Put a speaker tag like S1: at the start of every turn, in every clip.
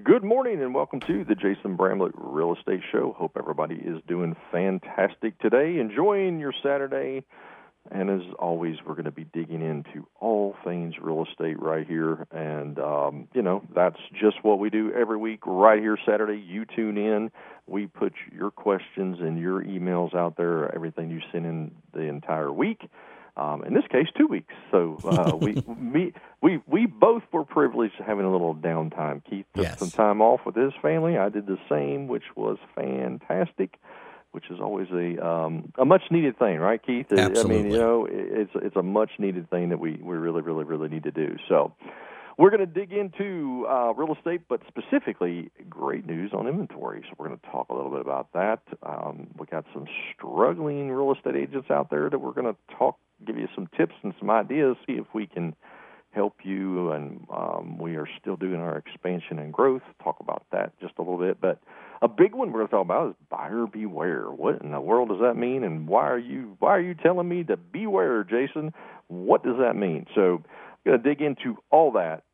S1: Good morning and welcome to the Jason Bramlett Real Estate Show. Hope everybody is doing fantastic today, enjoying your Saturday. And as always, we're going to be digging into all things real estate right here. And, um, you know, that's just what we do every week right here Saturday. You tune in. We put your questions and your emails out there, everything you send in the entire week. Um, in this case, two weeks. So uh, we, me, we, we both were privileged to having a little downtime. Keith took
S2: Yes.
S1: some time off with his family. I did the same, which was fantastic which is always a um, a much needed thing, right, Keith? I- I mean, you know, it's it's a much needed thing that we we really really really need to do. So. We're going to dig into uh, real estate, but specifically, great news on inventory. So we're going to talk a little bit about that. Um, we got some struggling real estate agents out there that we're going to talk, give you some tips and some ideas, see if we can help you. And um, we are still doing our expansion and growth. Talk about that just a little bit. But a big one we're going to talk about is buyer beware. What in the world does that mean? And why are you why are you telling me to beware, Jason? What does that mean? So, I'm going to dig into all that.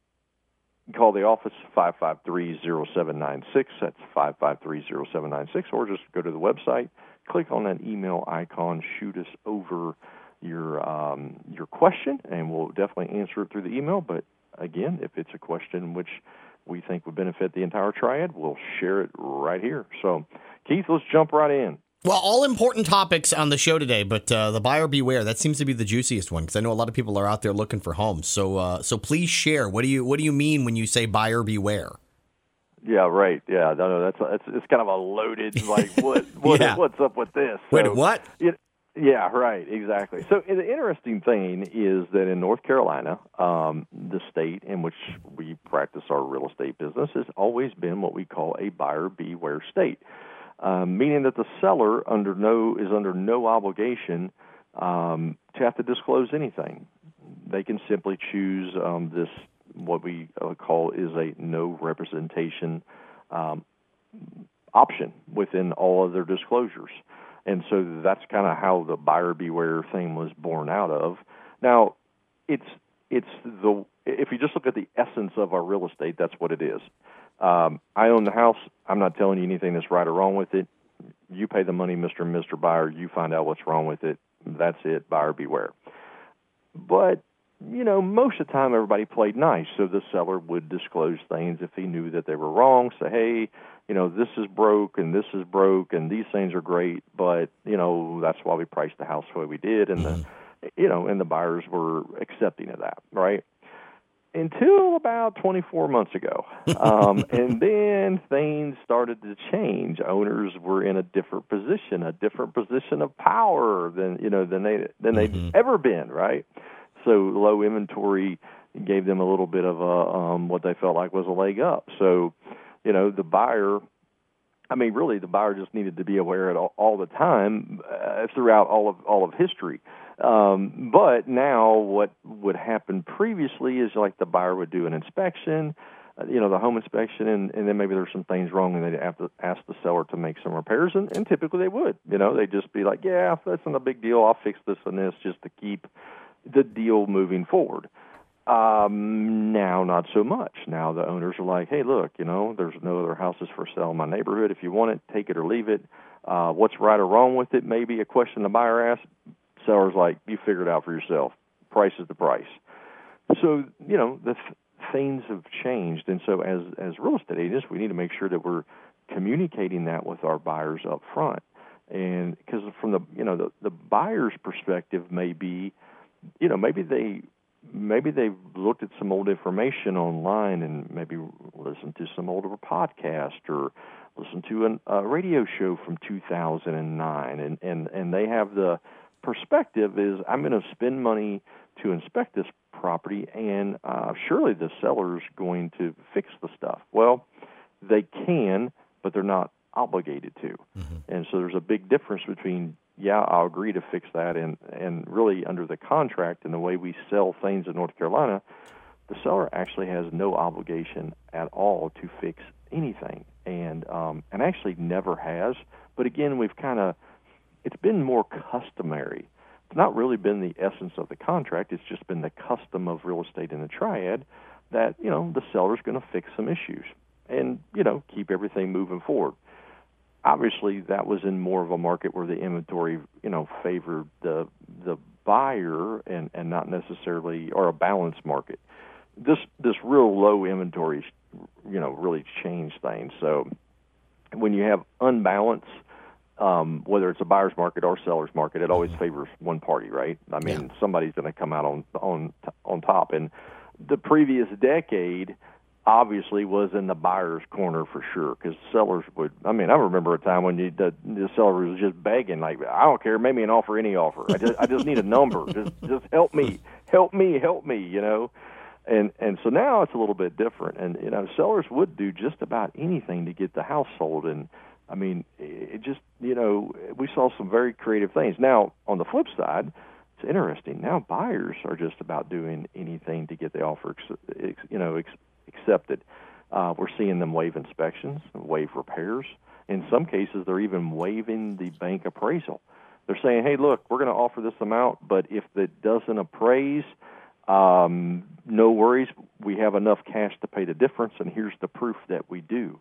S1: Call the office five five three zero seven nine six. That's five five three zero seven nine six, or just go to the website, click on that email icon, shoot us over your um, your question, and we'll definitely answer it through the email. But again, if it's a question which we think would benefit the entire triad, we'll share it right here. So, Keith, let's jump right in.
S2: Well, all important topics on the show today, but uh, the buyer beware that seems to be the juiciest one because I know a lot of people are out there looking for homes. So, uh, so please share. What do you What do you mean when you say buyer beware?
S1: Yeah, right. Yeah, no, no, that's it's, it's kind of a loaded like what what
S2: Yeah.
S1: what's up with this?
S2: Wait,
S1: So,
S2: what?
S1: It, yeah, right, exactly. So the interesting thing is that in North Carolina, um, the state in which we practice our real estate business has always been what we call a buyer beware state, um, meaning that the seller under no is under no obligation um, to have to disclose anything. They can simply choose um, this what we uh, call is a no representation um, option within all of their disclosures. And so that's kind of how the buyer beware thing was born out of. Now, it's it's the if you just look at the essence of our real estate, that's what it is. Um, I own the house. I'm not telling you anything that's right or wrong with it. You pay the money, Mister and Mister Buyer. You find out what's wrong with it. That's it. Buyer beware. But you know, most of the time everybody played nice, so the seller would disclose things if he knew that they were wrong. Say, hey, you know, this is broke and this is broke and these things are great, but you know, that's why we priced the house the way we did, and the, you know, and the buyers were accepting of that, right? Until about 24 months ago, um, and then things started to change. Owners were in a different position, a different position of power than you know than they than they'd ever been, right? So low inventory gave them a little bit of a um, what they felt like was a leg up. So, you know, the buyer. I mean, really, the buyer just needed to be aware at all, all the time uh, throughout all of all of history. Um, but now, what would happen previously is like the buyer would do an inspection, uh, you know, the home inspection, and, and then maybe there's some things wrong, and they'd have to ask the seller to make some repairs, and, and typically they would. You know, they'd just be like, "Yeah, that's not a big deal. I'll fix this and this just to keep the deal moving forward." Um, now, not so much. Now the owners are like, "Hey, look, you know, there's no other houses for sale in my neighborhood. If you want it, take it or leave it. Uh, what's right or wrong with it? Maybe a question the buyer asks. Seller's like, you figure it out for yourself. Price is the price. So you know the th- things have changed, and so as as real estate agents, we need to make sure that we're communicating that with our buyers up front. And because from the you know the the buyer's perspective may be, you know maybe they maybe they've looked at some old information online and maybe listened to some older podcast or listened to an, a radio show from 2009 and and and they have the perspective is I'm going to spend money to inspect this property and uh, surely the seller's going to fix the stuff. Well, they can, but they're not obligated to.
S2: Mm-hmm.
S1: And so there's a big difference between yeah, I'll agree to fix that and and really under the contract and the way we sell things in North Carolina, the seller actually has no obligation at all to fix anything and um and actually never has. But again, we've kind of it's been more customary. It's not really been the essence of the contract. It's just been the custom of real estate in the triad that, you know, the seller's going to fix some issues and, you know, keep everything moving forward obviously that was in more of a market where the inventory you know favored the the buyer and and not necessarily or a balanced market this this real low inventory you know really changed things so when you have unbalance um, whether it's a buyer's market or seller's market, it always favors one party, right? I mean, yeah. somebody's going to come out on on on top. And the previous decade, obviously was in the buyer's corner for sure because sellers would i mean i remember a time when you, the, the seller was just begging like i don't care make me an offer any offer. I just i just need a number. Just just help me help me help me you know? And and so now it's a little bit different. And you know sellers would do just about anything to get the house sold. And i mean it just you know we saw some very creative things. Now on the flip side it's interesting. Now buyers are just about doing anything to get the offer you know accepted. Uh, we're seeing them waive inspections, waive repairs. In some cases, they're even waiving the bank appraisal. They're saying, "Hey, look, we're going to offer this amount, but if it doesn't appraise, um, no worries. We have enough cash to pay the difference, and here's the proof that we do."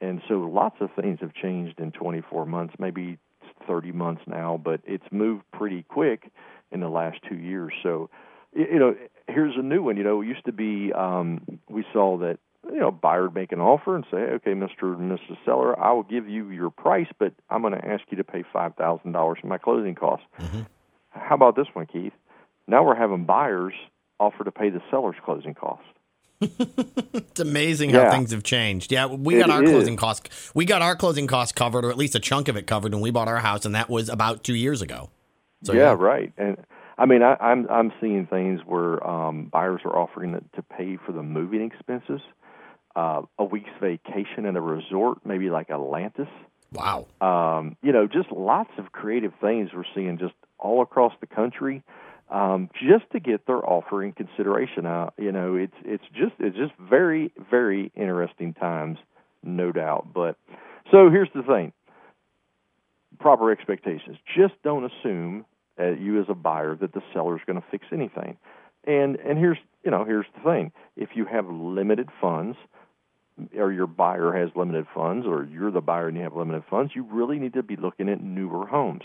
S1: And so, lots of things have changed in 24 months, maybe 30 months now, but it's moved pretty quick in the last two years. So, you know, here's a new one. You know, it used to be um, we saw that you know buyer would make an offer and say, okay, Mr. and Mrs. Seller, I will give you your price, but I'm going to ask you to pay five thousand dollars for my closing costs. Mm-hmm. How about this one, Keith? Now we're having buyers offer to pay the seller's closing costs.
S2: it's amazing how things have changed. Yeah, we got it our is. closing costs. We got our closing costs covered, or at least a chunk of it covered, when we bought our house, and that was about two years ago.
S1: So, yeah, yeah, right. And I mean, I, I'm I'm seeing things where um, buyers are offering to pay for the moving expenses, uh, a week's vacation in a resort, maybe like Atlantis.
S2: Wow.
S1: Um, you know, just lots of creative things we're seeing just all across the country, um, just to get their offer in consideration. Uh, you know, it's it's just it's just very very interesting times, no doubt. But so here's the thing: proper expectations. Just don't assume uh, you as a buyer that the seller is going to fix anything. And and here's you know here's the thing: if you have limited funds, or your buyer has limited funds, or you're the buyer and you have limited funds, you really need to be looking at newer homes,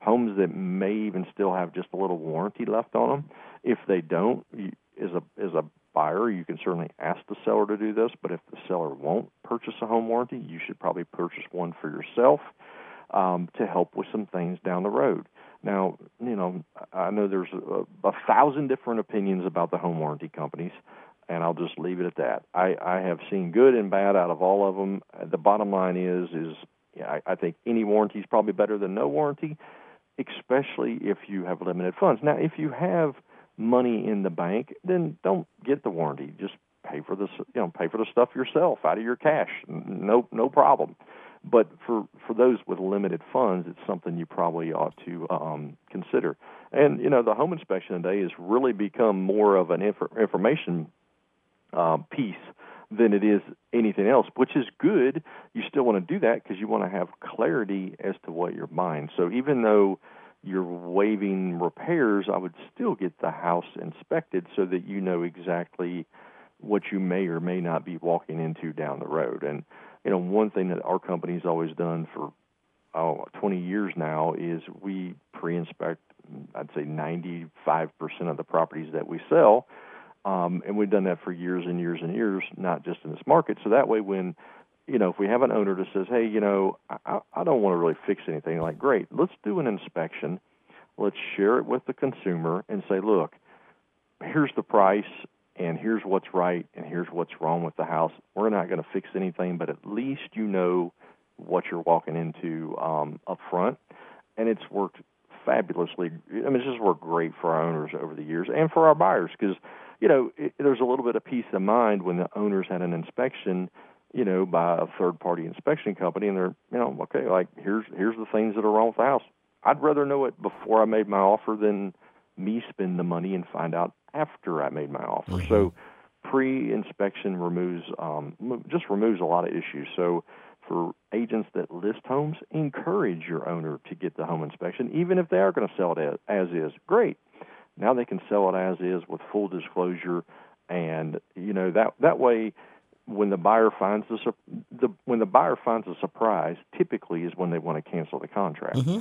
S1: homes that may even still have just a little warranty left on them. If they don't, you, as a as a buyer, you can certainly ask the seller to do this. But if the seller won't purchase a home warranty, you should probably purchase one for yourself um, to help with some things down the road. Now, you know, I know there's a, a thousand different opinions about the home warranty companies, and I'll just leave it at that. I, I have seen good and bad out of all of them. The bottom line is, is yeah, I, I think any warranty is probably better than no warranty, especially if you have limited funds. Now, if you have money in the bank, then don't get the warranty. Just pay for this, you know, pay for the stuff yourself out of your cash. No, no problem. But for for those with limited funds, it's something you probably ought to um, consider. And you know, the home inspection today has really become more of an inf- information uh, piece than it is anything else, which is good. You still want to do that because you want to have clarity as to what you're buying. So even though you're waiving repairs, I would still get the house inspected so that you know exactly what you may or may not be walking into down the road. And you know, one thing that our company's always done for oh, 20 years now is we pre-inspect. I'd say 95% of the properties that we sell, um, and we've done that for years and years and years, not just in this market. So that way, when you know, if we have an owner that says, "Hey, you know, I, I don't want to really fix anything," like, great, let's do an inspection. Let's share it with the consumer and say, "Look, here's the price and here's what's right and here's what's wrong with the house. We're not going to fix anything, but at least you know what you're walking into um, up front. And it's worked fabulously. I mean, it's just worked great for our owners over the years and for our buyers because, you know, it, there's a little bit of peace of mind when the owners had an inspection, you know, by a third party inspection company, and they're, you know, okay, like here's here's the things that are wrong with the house. I'd rather know it before I made my offer than me spend the money and find out after I made my offer. Mm-hmm. So pre-inspection removes um, just removes a lot of issues. So for agents that list homes, encourage your owner to get the home inspection, even if they are going to sell it as, as is. Great. Now they can sell it as is with full disclosure, and you know that that way, when the buyer finds the, the when the buyer finds a surprise, typically is when they want to cancel the contract. Mm-hmm.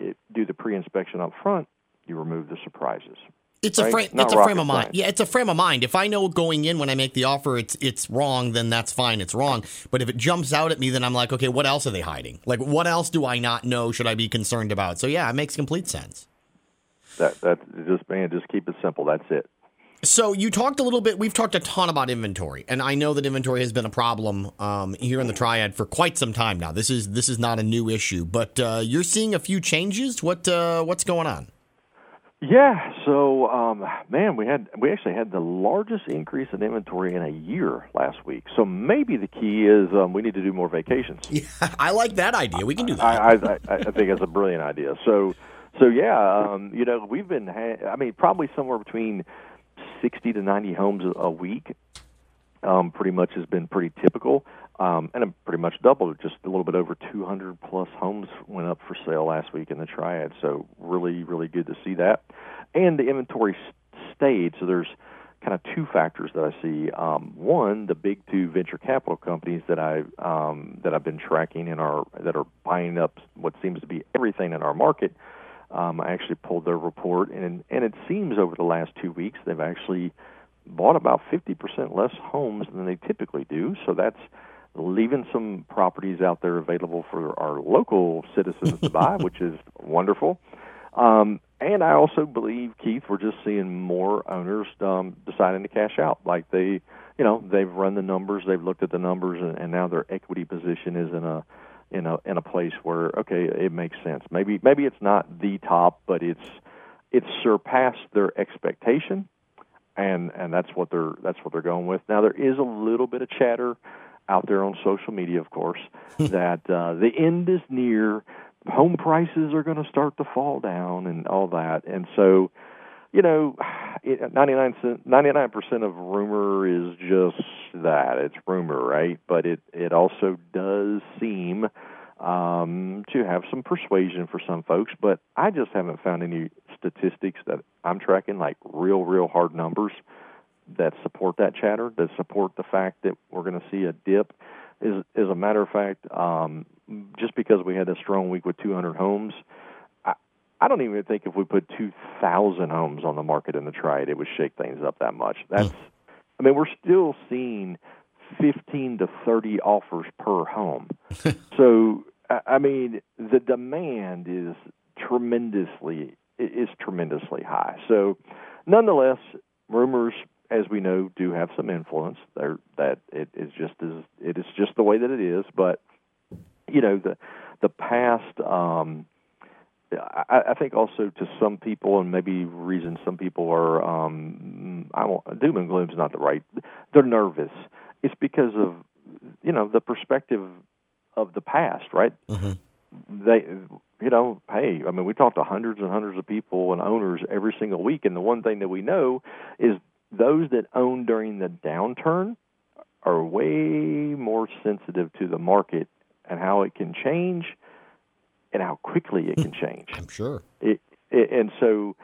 S1: It, do the pre-inspection up front, you remove the surprises.
S2: It's right? a frame. It's a frame of mind. Science. Yeah, it's a frame of mind. If I know going in when I make the offer, it's it's wrong, then that's fine. It's wrong. But if it jumps out at me, then I'm like, okay, what else are they hiding? Like, what else do I not know? Should I be concerned about? So yeah, it makes complete sense.
S1: That that just man, just keep it simple. That's it.
S2: So you talked a little bit. We've talked a ton about inventory, and I know that inventory has been a problem um, here in the Triad for quite some time now. This is this is not a new issue, but uh, you're seeing a few changes. What uh, what's going on?
S1: Yeah, so um, man, we had we actually had the largest increase in inventory in a year last week. So maybe the key is um, we need to do more vacations.
S2: Yeah, I like that idea. We can do that.
S1: I, I, I, I think it's a brilliant idea. So, so yeah, um, you know, we've been. Ha- I mean, probably somewhere between sixty to ninety homes a, a week. Um, pretty much has been pretty typical um, and it pretty much doubled. Just a little bit over 200 plus homes went up for sale last week in the Triad. So really, really good to see that. And the inventory stayed. So there's kind of two factors that I see. Um, one, the big two venture capital companies that I um, that I've been tracking and are that are buying up what seems to be everything in our market. Um, I actually pulled their report, and and it seems over the last two weeks they've actually bought about 50% less homes than they typically do. So that's leaving some properties out there available for our local citizens to buy, which is wonderful. Um, and I also believe, Keith, we're just seeing more owners um, deciding to cash out. Like they, you know, they've run the numbers, they've looked at the numbers, and, and now their equity position is in a in a in a place where okay, it makes sense. Maybe maybe it's not the top, but it's it's surpassed their expectation, and and that's what they're that's what they're going with. Now there is a little bit of chatter out there on social media, of course, that uh, the end is near, home prices are going to start to fall down, and all that. And so, you know, 99 percent of rumor is just that it's rumor, right? But it it also does seem um, to have some persuasion for some folks. But I just haven't found any statistics that I'm tracking, like real, real hard numbers that support that chatter, that support the fact that we're going to see a dip. Is as a matter of fact, um, just because we had a strong week with 200 homes, I, I don't even think if we put 2,000 homes on the market in the Triad, it would shake things up that much. That's, I mean, we're still seeing 15 to 30 offers per home. so, I mean, the demand is tremendously is tremendously high. So, nonetheless, rumors as we know, do have some influence. There, that it is just is it is just the way that it is. But you know, the the past. Um, I, I think also to some people, and maybe reason some people are, um, I won't, doom and gloom is not the right. They're nervous. It's because of you know the perspective of the past, right? Mm-hmm. They, you know, hey, I mean, we talk to hundreds and hundreds of people and owners every single week, and the one thing that we know is those that own during the downturn are way more sensitive to the market and how it can change and how quickly it can change.
S2: I'm sure.
S1: It, it, and so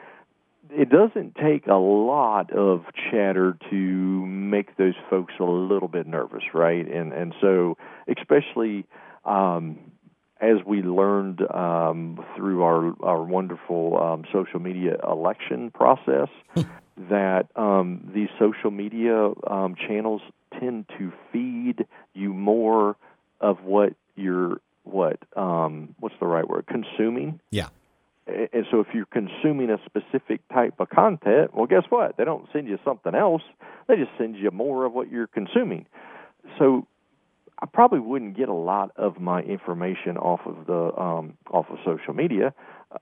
S1: it doesn't take a lot of chatter to make those folks a little bit nervous, right? And and so especially um, as we learned um, through our our wonderful um, social media election process, that um, these social media um, channels tend to feed you more of what you're what um, what's the right word consuming.
S2: Yeah.
S1: And so, if you're consuming a specific type of content, well, guess what? They don't send you something else. They just send you more of what you're consuming. So, I probably wouldn't get a lot of my information off of the um, off of social media.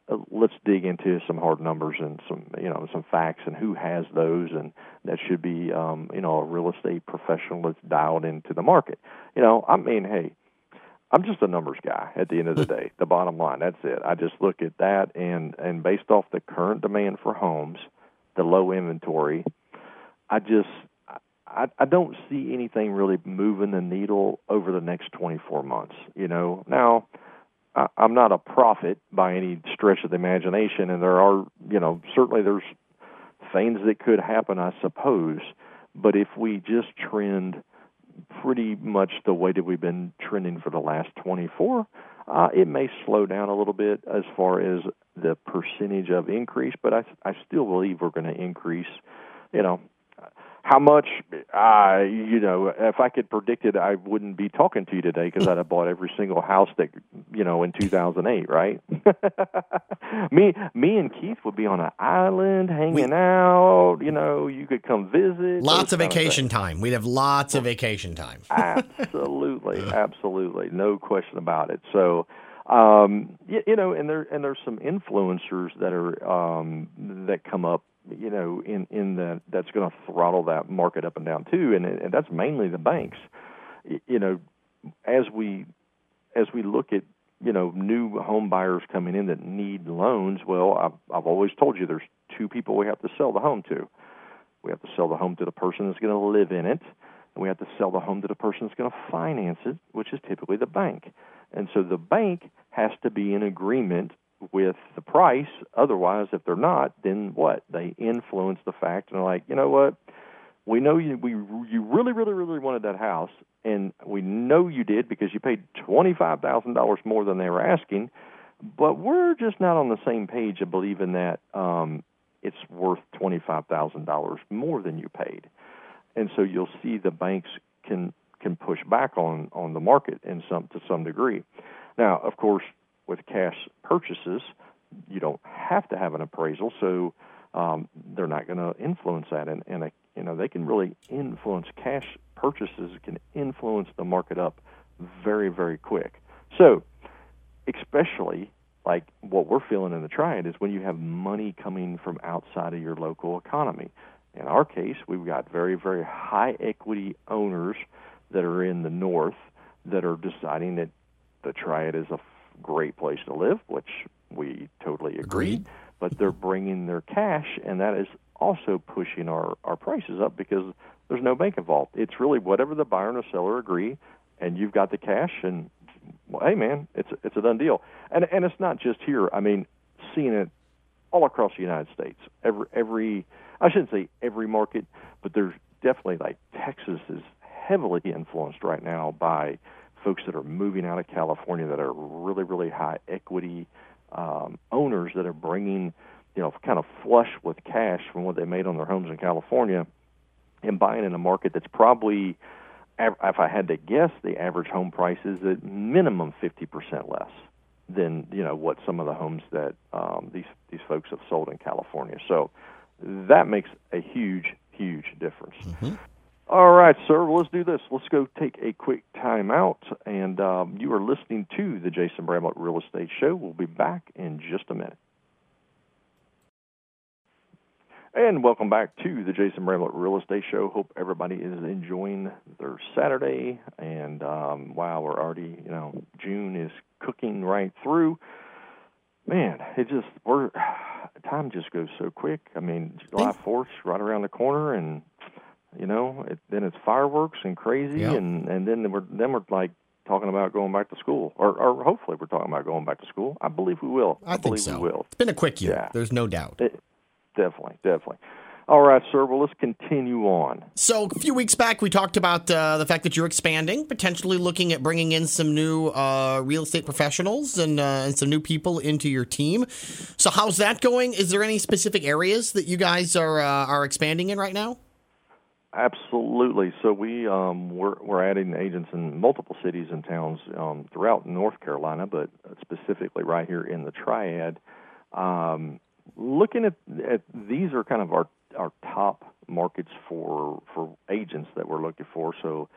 S1: Uh, let's dig into some hard numbers and some you know some facts and who has those and that should be um, you know a real estate professional that's dialed into the market. You know, I mean, hey, I'm just a numbers guy at the end of the day. The bottom line, that's it. I just look at that and and based off the current demand for homes, the low inventory, I just I, I don't see anything really moving the needle over the next 24 months. You know, now I'm not a prophet by any stretch of the imagination, and there are, you know, certainly there's things that could happen, I suppose. But if we just trend pretty much the way that we've been trending for the last 24, uh, it may slow down a little bit as far as the percentage of increase, but I, I still believe we're going to increase, you know, how much uh you know if i could predict it i wouldn't be talking to you today because i'd have bought every single house that you know in 2008 right? Me me and keith would be on an island hanging we, out you know you could come visit
S2: lots of vacation of time. We'd have lots of vacation time.
S1: Absolutely absolutely. No question about it. So um you, you know and there and there's some influencers that are um that come up you know, in in the that's going to throttle that market up and down too, and and that's mainly the banks. You know, as we as we look at you know new home buyers coming in that need loans, well, I've I've always told you there's two people we have to sell the home to. We have to sell the home to the person that's going to live in it, and we have to sell the home to the person that's going to finance it, which is typically the bank. And so the bank has to be in agreement with the price. Otherwise, if they're not, then what? They influence the fact and they're like, you know what? We know you we you really really really wanted that house, and we know you did because you paid twenty five thousand dollars more than they were asking. But we're just not on the same page of believing that um, it's worth twenty five thousand dollars more than you paid, and so you'll see the banks can can push back on on the market in some to some degree. Now, of course, with cash purchases, you don't have to have an appraisal, so um, they're not going to influence that. And, and a, you know, they can really influence cash purchases can influence the market up very, very quick. So, especially like what we're feeling in the triad is when you have money coming from outside of your local economy. In our case, we've got very, very high equity owners that are in the north that are deciding that the triad is a great place to live, which we totally agree. Agreed. But they're bringing their cash, and that is also pushing our, our prices up because there's no bank involved. It's really whatever the buyer and the seller agree, and you've got the cash, and well, hey, man, it's it's a done deal. And and it's not just here. I mean, seeing it all across the United States. Every every I shouldn't say every market, but there's definitely like Texas is heavily influenced right now by folks that are moving out of California that are really, really high equity um, owners that are bringing, you know, kind of flush with cash from what they made on their homes in California and buying in a market that's probably, if I had to guess, the average home price is at minimum 50% less than, you know, what some of the homes that um, these, these folks have sold in California. So that makes a huge, huge difference. Mm-hmm. All right, sir. Well, let's do this. Let's go take a quick time out. And um, you are listening to the Jason Bramlett Real Estate Show. We'll be back in just a minute. And welcome back to the Jason Bramlett Real Estate Show. Hope everybody is enjoying their Saturday. And um, wow, we're already, you know, June is cooking right through. Man, it just we're time just goes so quick. I mean, July Fourth right around the corner, and you know, it, then it's fireworks and crazy, yep. and and then we're then we're like talking about going back to school, or, or hopefully we're talking about going back to school. I believe we will.
S2: I, I
S1: think
S2: so.
S1: we will.
S2: It's been a quick year. Yeah. There's no doubt. It,
S1: definitely, definitely. All right, sir. Well, let's continue on.
S2: So, a few weeks back, we talked about uh, the fact that you're expanding, potentially looking at bringing in some new uh, real estate professionals and, uh, and some new people into your team. So, how's that going? Is there any specific areas that you guys are uh, are expanding in right now?
S1: Absolutely. So we um, we're we're adding agents in multiple cities and towns um, throughout North Carolina, but specifically right here in the Triad. Um, looking at, at these are kind of our our top markets for for agents that we're looking for. So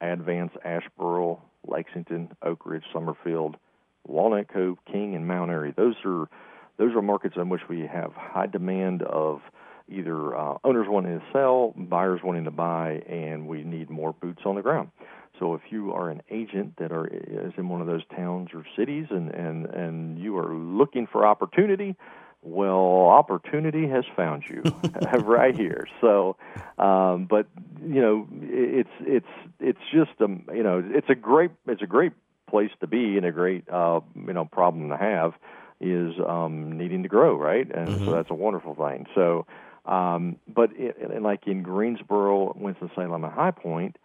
S1: Advance, Asheboro, Lexington, Oak Ridge, Summerfield, Walnut Cove, King, and Mount Airy. Those are those are markets in which we have high demand of either uh, owners wanting to sell, buyers wanting to buy, and we need more boots on the ground. So if you are an agent that are is in one of those towns or cities and and and you are looking for opportunity, well, opportunity has found you right here. So, um, but you know, it's it's it's just a um, you know it's a great it's a great place to be and a great uh, you know problem to have is um, needing to grow, right? And mm-hmm. so that's a wonderful thing. So, um, but it, like in Greensboro, Winston Salem, and High Point,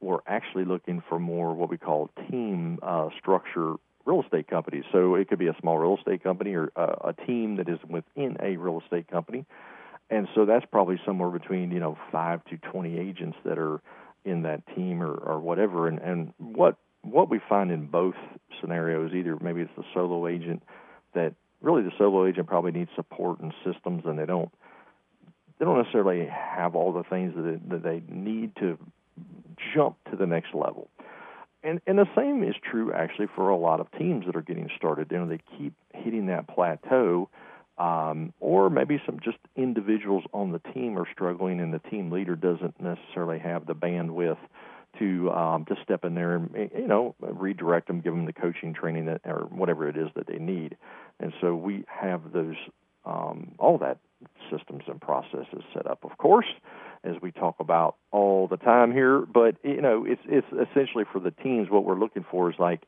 S1: we're actually looking for more what we call team uh, structure real estate companies. So it could be a small real estate company or a, a team that is within a real estate company. And so that's probably somewhere between you know five to twenty agents that are in that team or, or whatever. And, and what what we find in both scenarios, either maybe it's the solo agent that really the solo agent probably needs support and systems, and they don't they don't necessarily have all the things that, that they need to jump to the next level. And and the same is true actually for a lot of teams that are getting started. You know, they keep hitting that plateau, um, or maybe some just individuals on the team are struggling, and the team leader doesn't necessarily have the bandwidth to um, to step in there and you know redirect them, give them the coaching training that, or whatever it is that they need. And so we have those um, all that systems and processes set up, of course, as we talk about all the time here. But you know, it's it's essentially for the teams. What we're looking for is like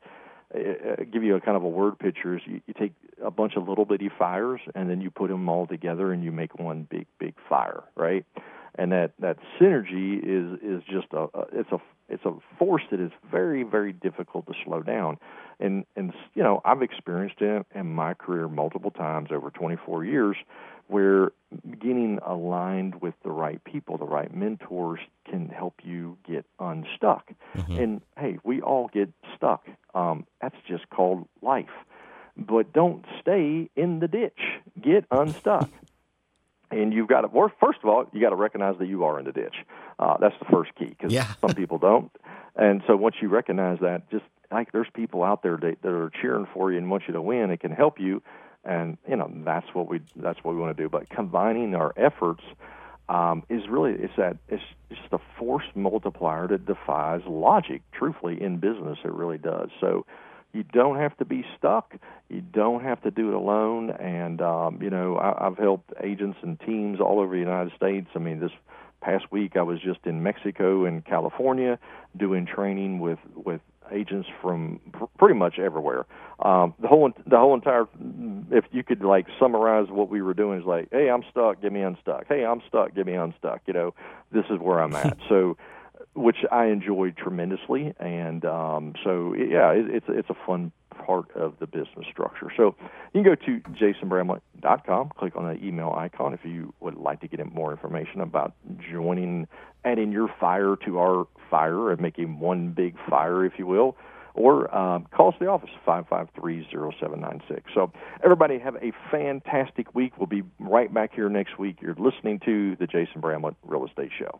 S1: uh, uh, give you a kind of a word picture. Is you, you take a bunch of little bitty fires and then you put them all together and you make one big big fire, right? And that that synergy is is just a, a it's a it's a force that is very very difficult to slow down and and you know I've experienced it in my career multiple times over 24 years where getting aligned with the right people, the right mentors can help you get unstuck. Mm-hmm. And hey, we all get stuck. Um, that's just called life. But don't stay in the ditch. Get unstuck. And you've got to, well, first of all, you got to recognize that you are in the ditch. Uh, that's the first key because yeah. some people don't. And so once you recognize that, just like there's people out there that, that are cheering for you and want you to win, it can help you and you know that's what we that's what we want to do. But combining our efforts um, is really it's that it's just a force multiplier that defies logic. Truthfully, in business, it really does. So you don't have to be stuck. You don't have to do it alone. And um, you know, I, I've helped agents and teams all over the United States. I mean, this past week I was just in Mexico and California doing training with with agents from pr- pretty much everywhere. Um, the whole the whole entire if you could like summarize what we were doing is like, hey, I'm stuck, get me unstuck. Hey, I'm stuck, get me unstuck. You know, this is where I'm at. so which I enjoyed tremendously, and um, so yeah, it, it's it's a fun part of the business structure. So you can go to jasonbramlett.com, click on the email icon if you would like to get more information about joining, adding your fire to our fire and making one big fire, if you will. Or um, call us the office, 553-0796. So everybody have a fantastic week. We'll be right back here next week. You're listening to the Jason Bramlett Real Estate Show.